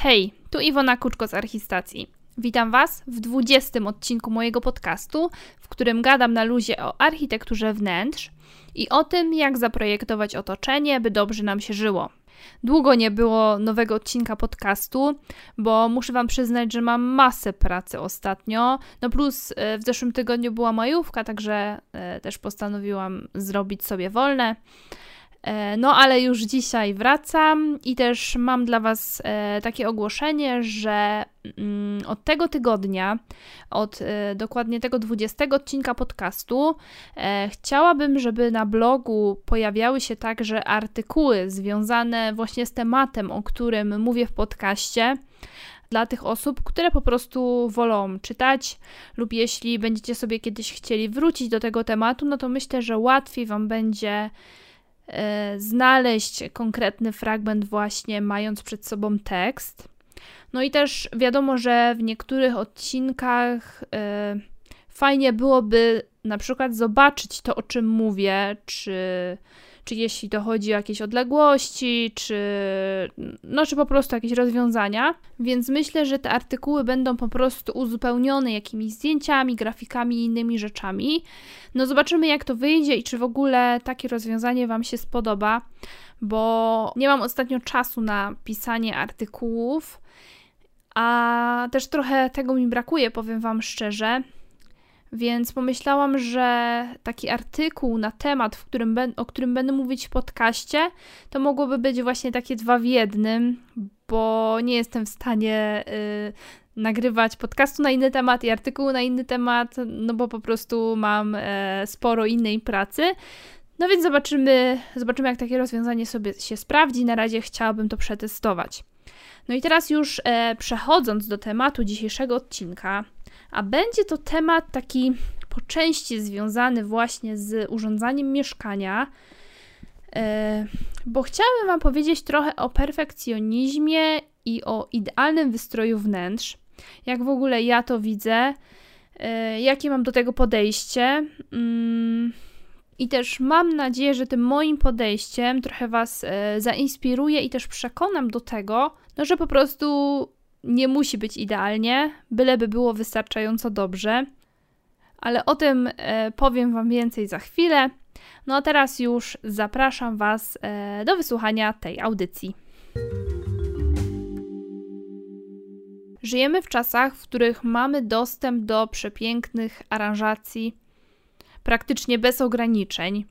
Hej, tu Iwona Kuczko z Archistacji. Witam Was w 20 odcinku mojego podcastu, w którym gadam na luzie o architekturze wnętrz i o tym, jak zaprojektować otoczenie, by dobrze nam się żyło. Długo nie było nowego odcinka podcastu, bo muszę Wam przyznać, że mam masę pracy ostatnio. No plus e, w zeszłym tygodniu była majówka, także e, też postanowiłam zrobić sobie wolne. E, no, ale już dzisiaj wracam i też mam dla Was e, takie ogłoszenie, że mm, od tego tygodnia, od e, dokładnie tego 20 odcinka podcastu, chciałabym, żeby na blogu pojawiały się także artykuły związane właśnie z tematem, o którym mówię w podcaście dla tych osób, które po prostu wolą czytać, lub jeśli będziecie sobie kiedyś chcieli wrócić do tego tematu, no to myślę, że łatwiej Wam będzie znaleźć konkretny fragment, właśnie mając przed sobą tekst. No i też wiadomo, że w niektórych odcinkach e, fajnie byłoby na przykład zobaczyć to, o czym mówię, czy czy jeśli to chodzi o jakieś odległości, czy, no, czy po prostu jakieś rozwiązania. Więc myślę, że te artykuły będą po prostu uzupełnione jakimiś zdjęciami, grafikami i innymi rzeczami. No zobaczymy, jak to wyjdzie i czy w ogóle takie rozwiązanie Wam się spodoba, bo nie mam ostatnio czasu na pisanie artykułów. A też trochę tego mi brakuje, powiem Wam szczerze. Więc pomyślałam, że taki artykuł na temat, w którym o którym będę mówić w podcaście, to mogłoby być właśnie takie dwa w jednym, bo nie jestem w stanie y, nagrywać podcastu na inny temat i artykułu na inny temat, no bo po prostu mam e, sporo innej pracy. No więc zobaczymy, zobaczymy, jak takie rozwiązanie sobie się sprawdzi. Na razie chciałabym to przetestować. No i teraz już e, przechodząc do tematu dzisiejszego odcinka, a będzie to temat taki po części związany właśnie z urządzaniem mieszkania, e, bo chciałabym Wam powiedzieć trochę o perfekcjonizmie i o idealnym wystroju wnętrz. Jak w ogóle ja to widzę, e, jakie mam do tego podejście. Mm, I też mam nadzieję, że tym moim podejściem trochę Was e, zainspiruję i też przekonam do tego, no, że po prostu nie musi być idealnie, byleby było wystarczająco dobrze. Ale o tym e, powiem Wam więcej za chwilę. No a teraz już zapraszam Was e, do wysłuchania tej audycji. Żyjemy w czasach, w których mamy dostęp do przepięknych aranżacji praktycznie bez ograniczeń.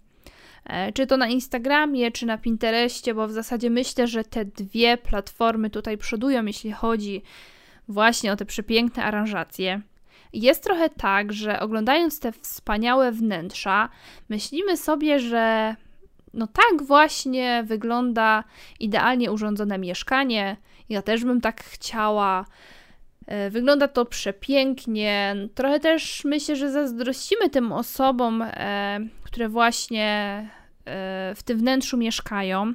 E, czy to na Instagramie, czy na Pinterestie, bo w zasadzie myślę, że te dwie platformy tutaj przodują, jeśli chodzi właśnie o te przepiękne aranżacje. Jest trochę tak, że oglądając te wspaniałe wnętrza, myślimy sobie, że no tak właśnie wygląda idealnie urządzone mieszkanie. Ja też bym tak chciała. E, wygląda to przepięknie. Trochę też myślę, że zazdrościmy tym osobom, e, które właśnie E, w tym wnętrzu mieszkają.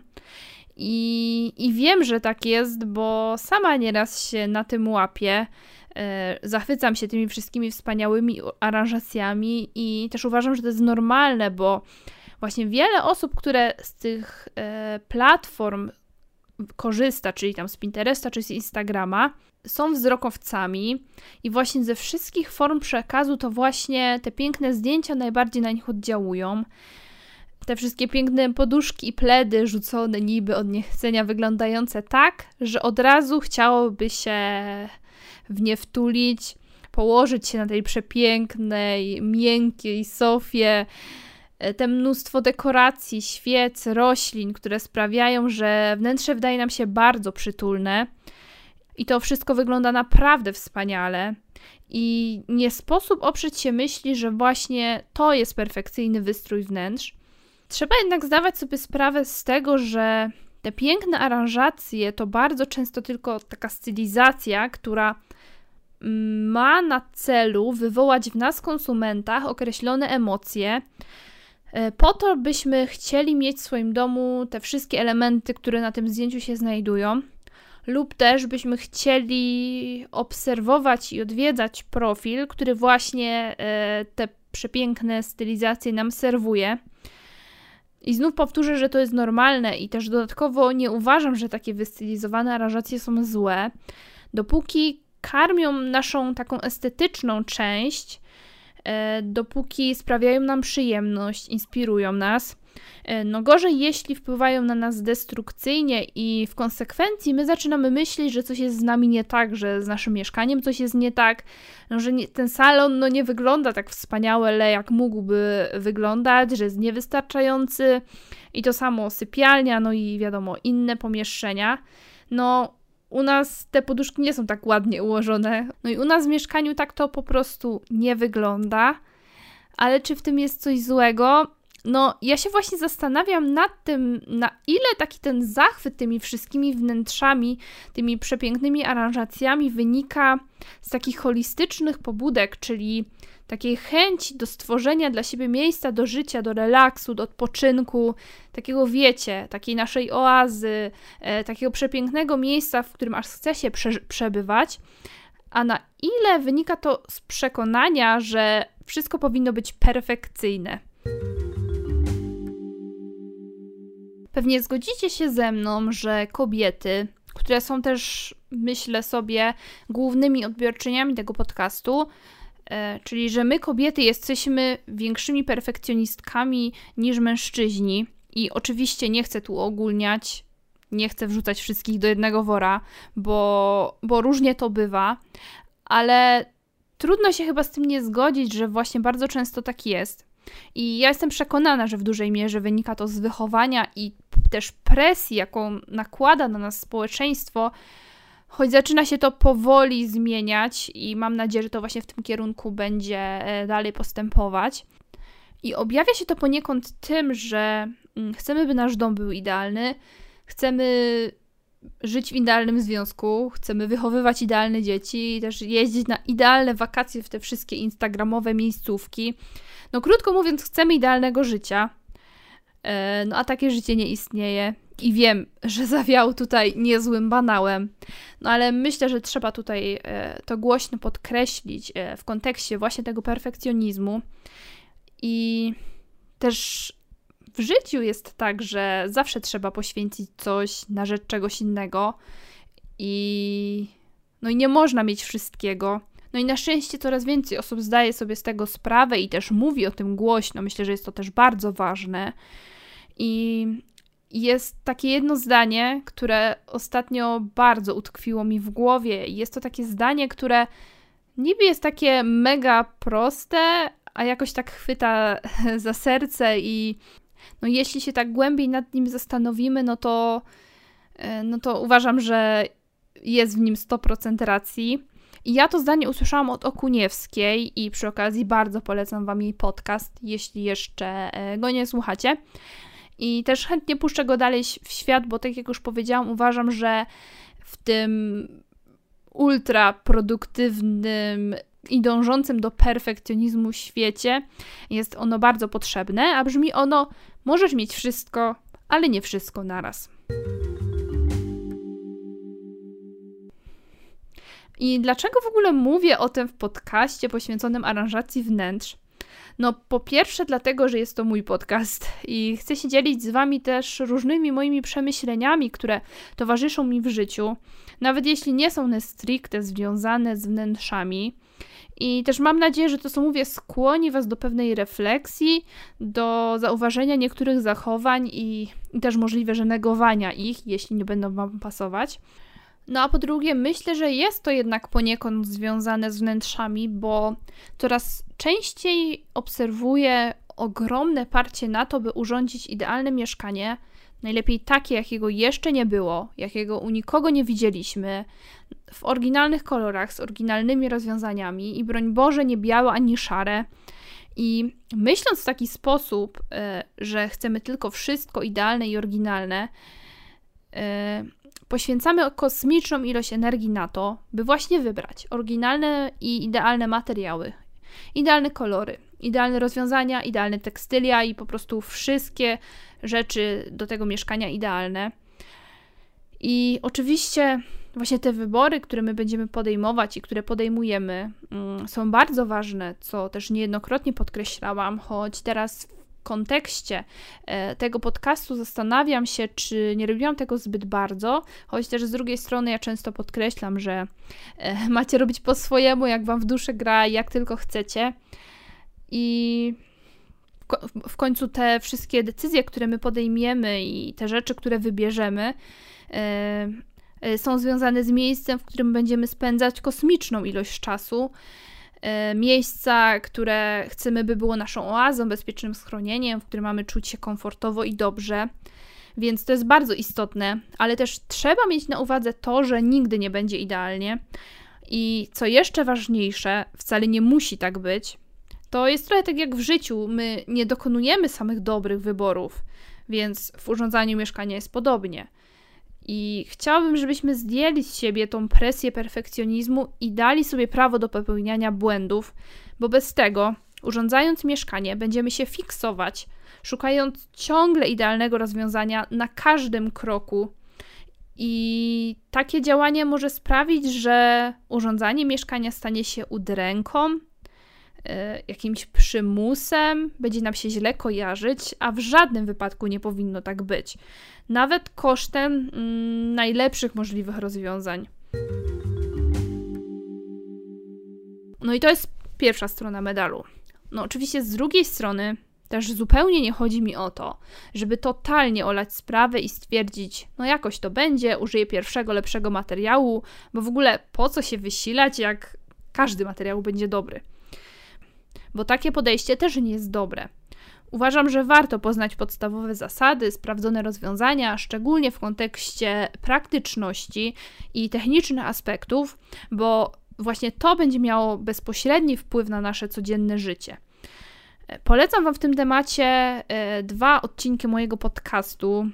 I, I wiem, że tak jest, bo sama nieraz się na tym łapię. E, zachwycam się tymi wszystkimi wspaniałymi aranżacjami i też uważam, że to jest normalne, bo właśnie wiele osób, które z tych e, platform korzysta, czyli tam z Pinteresta czy z Instagrama, są wzrokowcami i właśnie ze wszystkich form przekazu to właśnie te piękne zdjęcia najbardziej na nich oddziałują te wszystkie piękne poduszki i pledy rzucone niby od niechcenia, wyglądające tak, że od razu chciałoby się w nie wtulić, położyć się na tej przepięknej, miękkiej sofie. E, te mnóstwo dekoracji, świec, roślin, które sprawiają, że wnętrze wydaje nam się bardzo przytulne. I to wszystko wygląda naprawdę wspaniale. I nie sposób oprzeć się myśli, że właśnie to jest perfekcyjny wystrój wnętrz. Trzeba jednak zdawać sobie sprawę z tego, że te piękne aranżacje to bardzo często tylko taka stylizacja, która ma na celu wywołać w nas, konsumentach, określone emocje, po to, byśmy chcieli mieć w swoim domu te wszystkie elementy, które na tym zdjęciu się znajdują, lub też byśmy chcieli obserwować i odwiedzać profil, który właśnie e, te przepiękne stylizacje nam serwuje. I znów powtórzę, że to jest normalne i też dodatkowo nie uważam, że takie wystylizowane aranżacje są złe, dopóki karmią naszą taką estetyczną część, e, dopóki sprawiają nam przyjemność, inspirują nas. E, no gorzej, jeśli wpływają na nas destrukcyjnie i w konsekwencji my zaczynamy myśleć, że coś jest z nami nie tak, że z naszym mieszkaniem coś jest nie tak, no, że nie, ten salon no, nie wygląda tak wspaniale, jak mógłby wyglądać, że jest niewystarczający i to samo sypialnia, no i wiadomo, inne pomieszczenia. No, u nas te poduszki nie są tak ładnie ułożone. No i u nas w mieszkaniu tak to po prostu nie wygląda. Ale czy w tym jest coś złego? No, ja się właśnie zastanawiam nad tym, na ile taki ten zachwyt tymi wszystkimi wnętrzami, tymi przepięknymi aranżacjami wynika z takich holistycznych pobudek, czyli takiej chęci do stworzenia dla siebie miejsca do życia, do relaksu, do odpoczynku, takiego wiecie, takiej naszej oazy, e, takiego przepięknego miejsca, w którym aż chce się prze przebywać, a na ile wynika to z przekonania, że wszystko powinno być perfekcyjne. Pewnie zgodzicie się ze mną, że kobiety, które są też, myślę sobie, głównymi odbiorczyniami tego podcastu, e, czyli że my, kobiety, jesteśmy większymi perfekcjonistkami niż mężczyźni. I oczywiście nie chcę tu ogólniać, nie chcę wrzucać wszystkich do jednego wora, bo, bo różnie to bywa, ale trudno się chyba z tym nie zgodzić, że właśnie bardzo często tak jest. I ja jestem przekonana, że w dużej mierze wynika to z wychowania i też presji, jaką nakłada na nas społeczeństwo, choć zaczyna się to powoli zmieniać i mam nadzieję, że to właśnie w tym kierunku będzie e, dalej postępować. I objawia się to poniekąd tym, że mm, chcemy, by nasz dom był idealny, chcemy żyć w idealnym związku, chcemy wychowywać idealne dzieci, też jeździć na idealne wakacje w te wszystkie instagramowe miejscówki. No krótko mówiąc, chcemy idealnego życia. E, no a takie życie nie istnieje. I wiem, że zawiał tutaj niezłym banałem. No ale myślę, że trzeba tutaj e, to głośno podkreślić e, w kontekście właśnie tego perfekcjonizmu. I też w życiu jest tak, że zawsze trzeba poświęcić coś na rzecz czegoś innego. I no i nie można mieć wszystkiego. No i na szczęście coraz więcej osób zdaje sobie z tego sprawę i też mówi o tym głośno. Myślę, że jest to też bardzo ważne. I jest takie jedno zdanie, które ostatnio bardzo utkwiło mi w głowie. Jest to takie zdanie, które niby jest takie mega proste, a jakoś tak chwyta za serce i no jeśli się tak głębiej nad nim zastanowimy, no to, e, no to uważam, że jest w nim 100% racji. Ja to zdanie usłyszałam od Okuniewskiej i przy okazji bardzo polecam Wam jej podcast, jeśli jeszcze e, go nie słuchacie. I też chętnie puszczę go dalej w świat, bo tak jak już powiedziałam, uważam, że w tym ultra produktywnym i dążącym do perfekcjonizmu świecie jest ono bardzo potrzebne, a brzmi ono: możesz mieć wszystko, ale nie wszystko naraz. I dlaczego w ogóle mówię o tym w podcaście poświęconym aranżacji wnętrz? No, po pierwsze, dlatego, że jest to mój podcast i chcę się dzielić z Wami też różnymi moimi przemyśleniami, które towarzyszą mi w życiu, nawet jeśli nie są one stricte związane z wnętrzami. I też mam nadzieję, że to, co mówię, skłoni Was do pewnej refleksji, do zauważenia niektórych zachowań i, i też możliwe, że negowania ich, jeśli nie będą Wam pasować. No a po drugie, myślę, że jest to jednak poniekąd związane z wnętrzami, bo coraz częściej obserwuję ogromne parcie na to, by urządzić idealne mieszkanie, najlepiej takie, jakiego jeszcze nie było, jakiego u nikogo nie widzieliśmy, w oryginalnych kolorach, z oryginalnymi rozwiązaniami i broń Boże nie białe ani szare. I myśląc w taki sposób, e, że chcemy tylko wszystko idealne i oryginalne, e, poświęcamy kosmiczną ilość energii na to, by właśnie wybrać oryginalne i idealne materiały, idealne kolory, idealne rozwiązania, idealne tekstylia i po prostu wszystkie rzeczy do tego mieszkania idealne. I oczywiście właśnie te wybory, które my będziemy podejmować i które podejmujemy, mm, są bardzo ważne, co też niejednokrotnie podkreślałam, choć teraz kontekście e, tego podcastu zastanawiam się, czy nie robiłam tego zbyt bardzo, choć też z drugiej strony ja często podkreślam, że e, macie robić po swojemu, jak wam w duszy gra, jak tylko chcecie. I w końcu te wszystkie decyzje, które my podejmiemy i te rzeczy, które wybierzemy, e, są związane z miejscem, w którym będziemy spędzać kosmiczną ilość czasu miejsca, które chcemy, by było naszą oazą, bezpiecznym schronieniem, w którym mamy czuć się komfortowo i dobrze. Więc to jest bardzo istotne, ale też trzeba mieć na uwadze to, że nigdy nie będzie idealnie. I co jeszcze ważniejsze, wcale nie musi tak być, to jest trochę tak jak w życiu. My nie dokonujemy samych dobrych wyborów, więc w urządzaniu mieszkania jest podobnie. I chciałabym, żebyśmy zdjęli z siebie tą presję perfekcjonizmu i dali sobie prawo do popełniania błędów, bo bez tego, urządzając mieszkanie, będziemy się fiksować, szukając ciągle idealnego rozwiązania na każdym kroku. I takie działanie może sprawić, że urządzanie mieszkania stanie się udręką, jakimś przymusem, będzie nam się źle kojarzyć, a w żadnym wypadku nie powinno tak być. Nawet kosztem mm, najlepszych możliwych rozwiązań. No i to jest pierwsza strona medalu. No oczywiście z drugiej strony też zupełnie nie chodzi mi o to, żeby totalnie olać sprawę i stwierdzić, no jakoś to będzie, użyję pierwszego lepszego materiału, bo w ogóle po co się wysilać, jak każdy materiał będzie dobry bo takie podejście też nie jest dobre. Uważam, że warto poznać podstawowe zasady, sprawdzone rozwiązania, szczególnie w kontekście praktyczności i technicznych aspektów, bo właśnie to będzie miało bezpośredni wpływ na nasze codzienne życie. Polecam Wam w tym temacie e, dwa odcinki mojego podcastu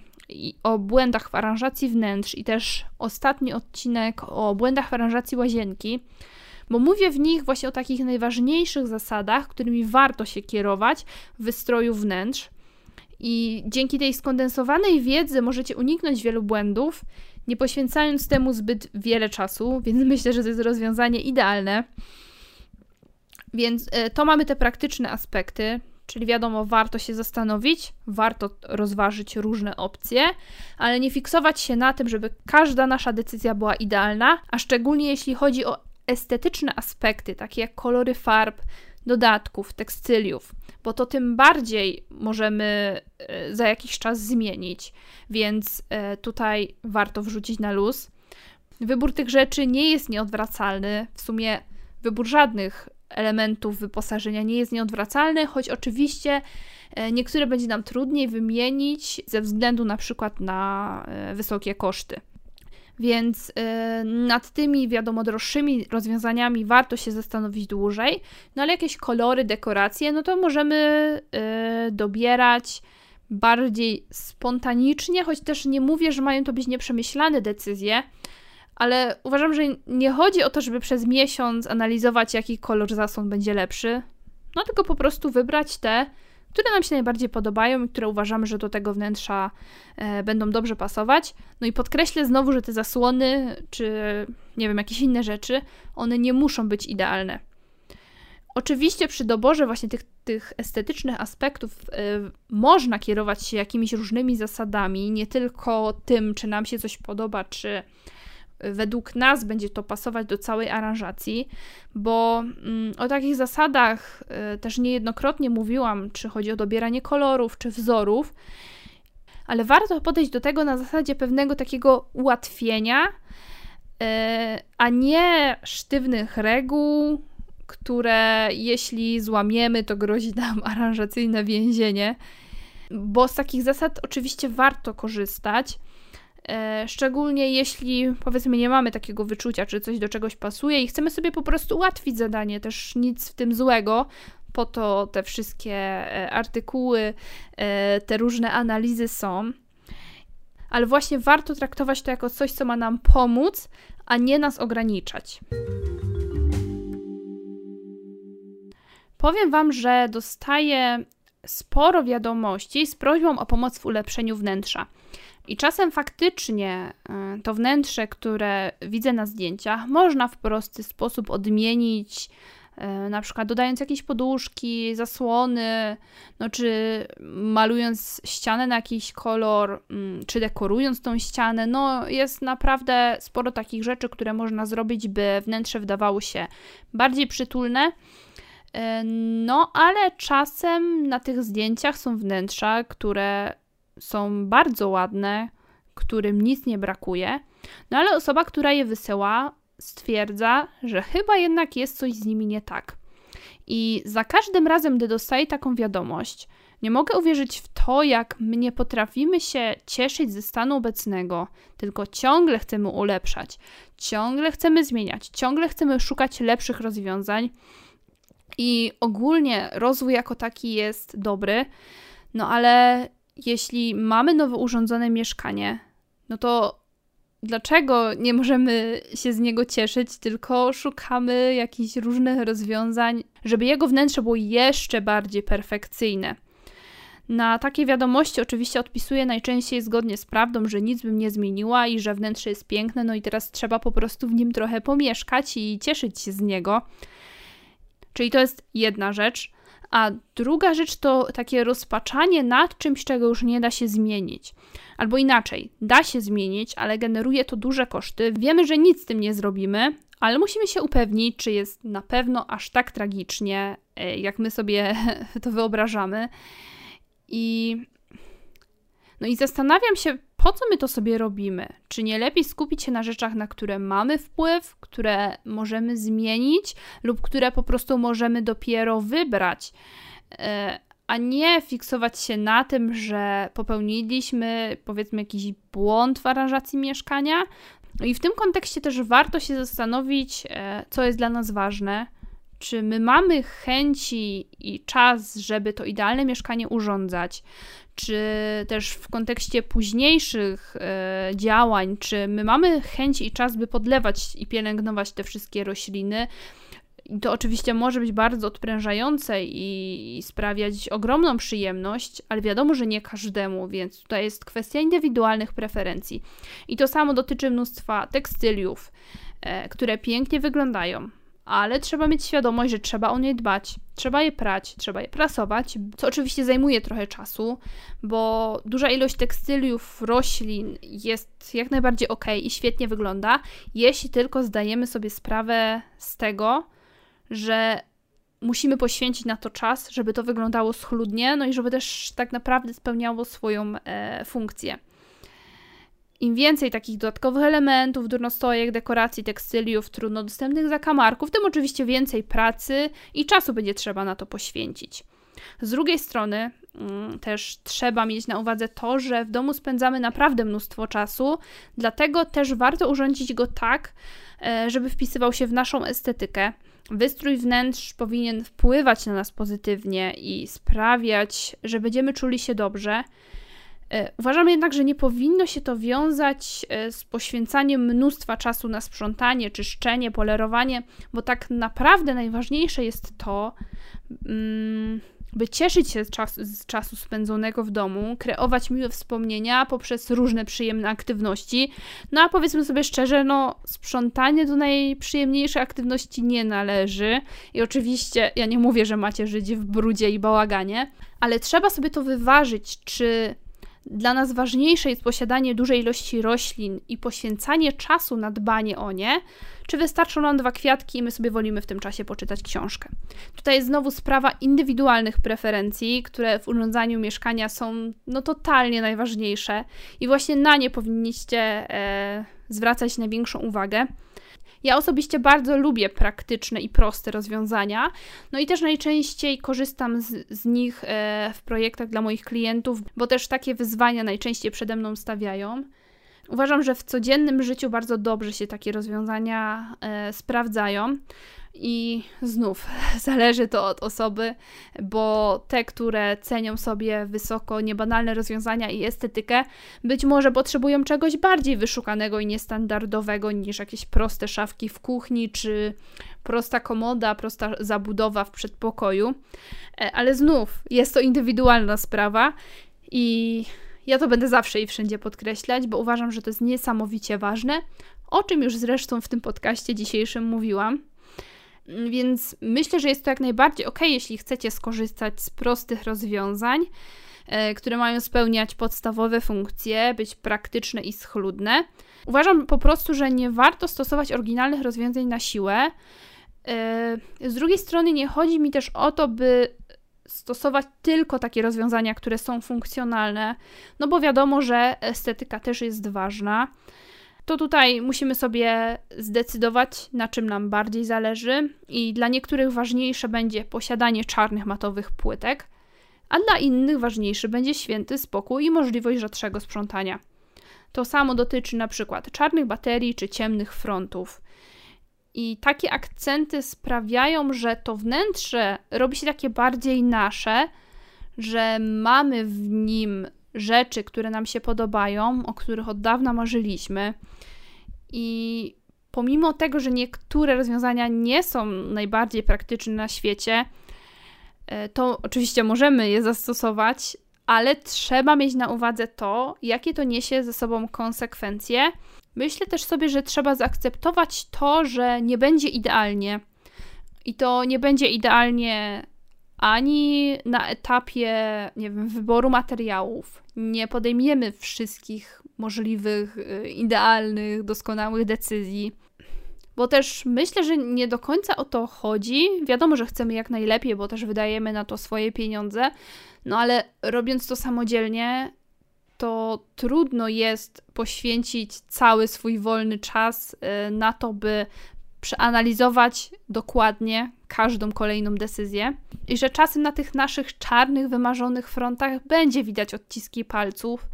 o błędach w aranżacji wnętrz i też ostatni odcinek o błędach w aranżacji łazienki bo mówię w nich właśnie o takich najważniejszych zasadach, którymi warto się kierować w wystroju wnętrz. I dzięki tej skondensowanej wiedzy możecie uniknąć wielu błędów, nie poświęcając temu zbyt wiele czasu, więc myślę, że to jest rozwiązanie idealne. Więc e, to mamy te praktyczne aspekty, czyli wiadomo, warto się zastanowić, warto rozważyć różne opcje, ale nie fiksować się na tym, żeby każda nasza decyzja była idealna, a szczególnie jeśli chodzi o estetyczne aspekty, takie jak kolory farb, dodatków, tekstyliów, bo to tym bardziej możemy e, za jakiś czas zmienić, więc e, tutaj warto wrzucić na luz. Wybór tych rzeczy nie jest nieodwracalny, w sumie wybór żadnych elementów wyposażenia nie jest nieodwracalny, choć oczywiście e, niektóre będzie nam trudniej wymienić ze względu na przykład na wysokie koszty. Więc y, nad tymi, wiadomo, droższymi rozwiązaniami warto się zastanowić dłużej. No ale jakieś kolory, dekoracje, no to możemy y, dobierać bardziej spontanicznie, choć też nie mówię, że mają to być nieprzemyślane decyzje, ale uważam, że nie chodzi o to, żeby przez miesiąc analizować, jaki kolor zasłon będzie lepszy, no tylko po prostu wybrać te, które nam się najbardziej podobają i które uważamy, że do tego wnętrza e, będą dobrze pasować. No i podkreślę znowu, że te zasłony, czy nie wiem, jakieś inne rzeczy, one nie muszą być idealne. Oczywiście przy doborze właśnie tych, tych estetycznych aspektów y, można kierować się jakimiś różnymi zasadami, nie tylko tym, czy nam się coś podoba, czy według nas będzie to pasować do całej aranżacji, bo mm, o takich zasadach y, też niejednokrotnie mówiłam, czy chodzi o dobieranie kolorów, czy wzorów, ale warto podejść do tego na zasadzie pewnego takiego ułatwienia, y, a nie sztywnych reguł, które jeśli złamiemy, to grozi nam aranżacyjne więzienie. Bo z takich zasad oczywiście warto korzystać, szczególnie jeśli powiedzmy nie mamy takiego wyczucia, czy coś do czegoś pasuje i chcemy sobie po prostu ułatwić zadanie, też nic w tym złego. Po to te wszystkie e, artykuły, e, te różne analizy są. Ale właśnie warto traktować to jako coś, co ma nam pomóc, a nie nas ograniczać. Powiem Wam, że dostaję sporo wiadomości z prośbą o pomoc w ulepszeniu wnętrza. I czasem faktycznie e, to wnętrze, które widzę na zdjęciach, można w prosty sposób odmienić, E, na przykład dodając jakieś poduszki, zasłony, no czy malując ścianę na jakiś kolor, mm, czy dekorując tą ścianę. No jest naprawdę sporo takich rzeczy, które można zrobić, by wnętrze wydawało się bardziej przytulne. E, no, ale czasem na tych zdjęciach są wnętrza, które są bardzo ładne, którym nic nie brakuje. No ale osoba, która je wysyła, stwierdza, że chyba jednak jest coś z nimi nie tak. I za każdym razem, gdy dostaję taką wiadomość, nie mogę uwierzyć w to, jak my nie potrafimy się cieszyć ze stanu obecnego, tylko ciągle chcemy ulepszać, ciągle chcemy zmieniać, ciągle chcemy szukać lepszych rozwiązań. I ogólnie rozwój jako taki jest dobry, no ale jeśli mamy nowo urządzone mieszkanie, no to dlaczego nie możemy się z niego cieszyć, tylko szukamy jakichś różnych rozwiązań, żeby jego wnętrze było jeszcze bardziej perfekcyjne. Na takie wiadomości oczywiście odpisuję najczęściej zgodnie z prawdą, że nic bym nie zmieniła i że wnętrze jest piękne, no i teraz trzeba po prostu w nim trochę pomieszkać i cieszyć się z niego. Czyli to jest jedna rzecz. A druga rzecz to takie rozpaczanie nad czymś, czego już nie da się zmienić. Albo inaczej, da się zmienić, ale generuje to duże koszty. Wiemy, że nic z tym nie zrobimy, ale musimy się upewnić, czy jest na pewno aż tak tragicznie, e, jak my sobie to wyobrażamy. I no i zastanawiam się, po co my to sobie robimy? Czy nie lepiej skupić się na rzeczach, na które mamy wpływ, które możemy zmienić lub które po prostu możemy dopiero wybrać? E, a nie fiksować się na tym, że popełniliśmy powiedzmy jakiś błąd w aranżacji mieszkania. No i w tym kontekście też warto się zastanowić, e, co jest dla nas ważne. Czy my mamy chęci i czas, żeby to idealne mieszkanie urządzać? Czy też w kontekście późniejszych e, działań, czy my mamy chęć i czas, by podlewać i pielęgnować te wszystkie rośliny. I to oczywiście może być bardzo odprężające i, i sprawiać ogromną przyjemność, ale wiadomo, że nie każdemu, więc tutaj jest kwestia indywidualnych preferencji. I to samo dotyczy mnóstwa tekstyliów, e, które pięknie wyglądają, ale trzeba mieć świadomość, że trzeba o nie dbać, trzeba je prać, trzeba je prasować, co oczywiście zajmuje trochę czasu, bo duża ilość tekstyliów, roślin jest jak najbardziej ok i świetnie wygląda, jeśli tylko zdajemy sobie sprawę z tego, że musimy poświęcić na to czas, żeby to wyglądało schludnie, no i żeby też tak naprawdę spełniało swoją e, funkcję. Im więcej takich dodatkowych elementów, durnostojek, dekoracji, tekstyliów, trudno dostępnych zakamarków, tym oczywiście więcej pracy i czasu będzie trzeba na to poświęcić. Z drugiej strony mm, też trzeba mieć na uwadze to, że w domu spędzamy naprawdę mnóstwo czasu, dlatego też warto urządzić go tak, e, żeby wpisywał się w naszą estetykę. Wystrój wnętrz powinien wpływać na nas pozytywnie i sprawiać, że będziemy czuli się dobrze. E, uważam jednak, że nie powinno się to wiązać e, z poświęcaniem mnóstwa czasu na sprzątanie, czyszczenie, polerowanie, bo tak naprawdę najważniejsze jest to, mm, by cieszyć się z czasu, z czasu spędzonego w domu, kreować miłe wspomnienia poprzez różne przyjemne aktywności. No a powiedzmy sobie szczerze, no sprzątanie do najprzyjemniejszej aktywności nie należy. I oczywiście ja nie mówię, że macie żyć w brudzie i bałaganie, ale trzeba sobie to wyważyć, czy dla nas ważniejsze jest posiadanie dużej ilości roślin i poświęcanie czasu na dbanie o nie, czy wystarczą nam dwa kwiatki i my sobie wolimy w tym czasie poczytać książkę. Tutaj jest znowu sprawa indywidualnych preferencji, które w urządzaniu mieszkania są no totalnie najważniejsze i właśnie na nie powinniście e, zwracać największą uwagę. Ja osobiście bardzo lubię praktyczne i proste rozwiązania, no i też najczęściej korzystam z, z nich e, w projektach dla moich klientów, bo też takie wyzwania najczęściej przede mną stawiają. Uważam, że w codziennym życiu bardzo dobrze się takie rozwiązania e, sprawdzają. I znów zależy to od osoby, bo te, które cenią sobie wysoko niebanalne rozwiązania i estetykę, być może potrzebują czegoś bardziej wyszukanego i niestandardowego niż jakieś proste szafki w kuchni, czy prosta komoda, prosta zabudowa w przedpokoju. E, ale znów jest to indywidualna sprawa i ja to będę zawsze i wszędzie podkreślać, bo uważam, że to jest niesamowicie ważne, o czym już zresztą w tym podcaście dzisiejszym mówiłam. Więc myślę, że jest to jak najbardziej ok, jeśli chcecie skorzystać z prostych rozwiązań, e, które mają spełniać podstawowe funkcje, być praktyczne i schludne. Uważam po prostu, że nie warto stosować oryginalnych rozwiązań na siłę. E, z drugiej strony, nie chodzi mi też o to, by stosować tylko takie rozwiązania, które są funkcjonalne, no bo wiadomo, że estetyka też jest ważna. To tutaj musimy sobie zdecydować, na czym nam bardziej zależy, i dla niektórych ważniejsze będzie posiadanie czarnych matowych płytek, a dla innych ważniejszy będzie święty spokój i możliwość rzadszego sprzątania. To samo dotyczy na przykład czarnych baterii czy ciemnych frontów. I takie akcenty sprawiają, że to wnętrze robi się takie bardziej nasze, że mamy w nim rzeczy, które nam się podobają, o których od dawna marzyliśmy. I pomimo tego, że niektóre rozwiązania nie są najbardziej praktyczne na świecie, e, to oczywiście możemy je zastosować, ale trzeba mieć na uwadze to, jakie to niesie ze sobą konsekwencje. Myślę też sobie, że trzeba zaakceptować to, że nie będzie idealnie. I to nie będzie idealnie ani na etapie, nie wiem, wyboru materiałów. Nie podejmiemy wszystkich możliwych, y, idealnych, doskonałych decyzji. Bo też myślę, że nie do końca o to chodzi. Wiadomo, że chcemy jak najlepiej, bo też wydajemy na to swoje pieniądze, no ale robiąc to samodzielnie, to trudno jest poświęcić cały swój wolny czas y, na to, by przeanalizować dokładnie każdą kolejną decyzję i że czasem na tych naszych czarnych, wymarzonych frontach będzie widać odciski palców,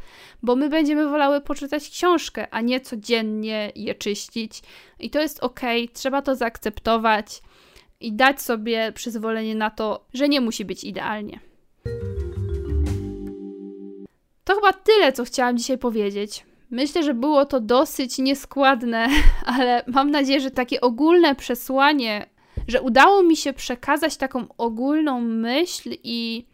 bo my będziemy wolały poczytać książkę, a nie codziennie je czyścić. I to jest ok, trzeba to zaakceptować i dać sobie przyzwolenie na to, że nie musi być idealnie. To chyba tyle, co chciałam dzisiaj powiedzieć. Myślę, że było to dosyć nieskładne, ale mam nadzieję, że takie ogólne przesłanie, że udało mi się przekazać taką ogólną myśl i,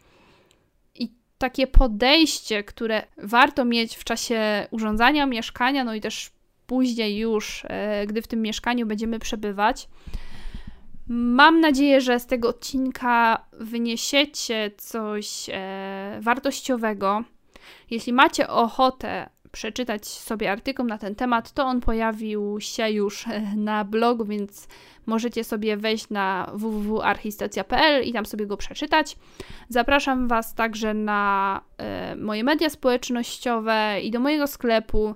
i takie podejście, które warto mieć w czasie urządzania mieszkania, no i też później już, e, gdy w tym mieszkaniu będziemy przebywać. Mam nadzieję, że z tego odcinka wyniesiecie coś e, wartościowego. Jeśli macie ochotę przeczytać sobie artykuł na ten temat, to on pojawił się już na blogu, więc możecie sobie wejść na www.archistacja.pl i tam sobie go przeczytać. Zapraszam Was także na e, moje media społecznościowe i do mojego sklepu.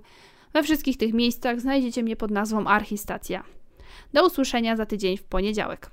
We wszystkich tych miejscach znajdziecie mnie pod nazwą Archistacja. Do usłyszenia za tydzień w poniedziałek.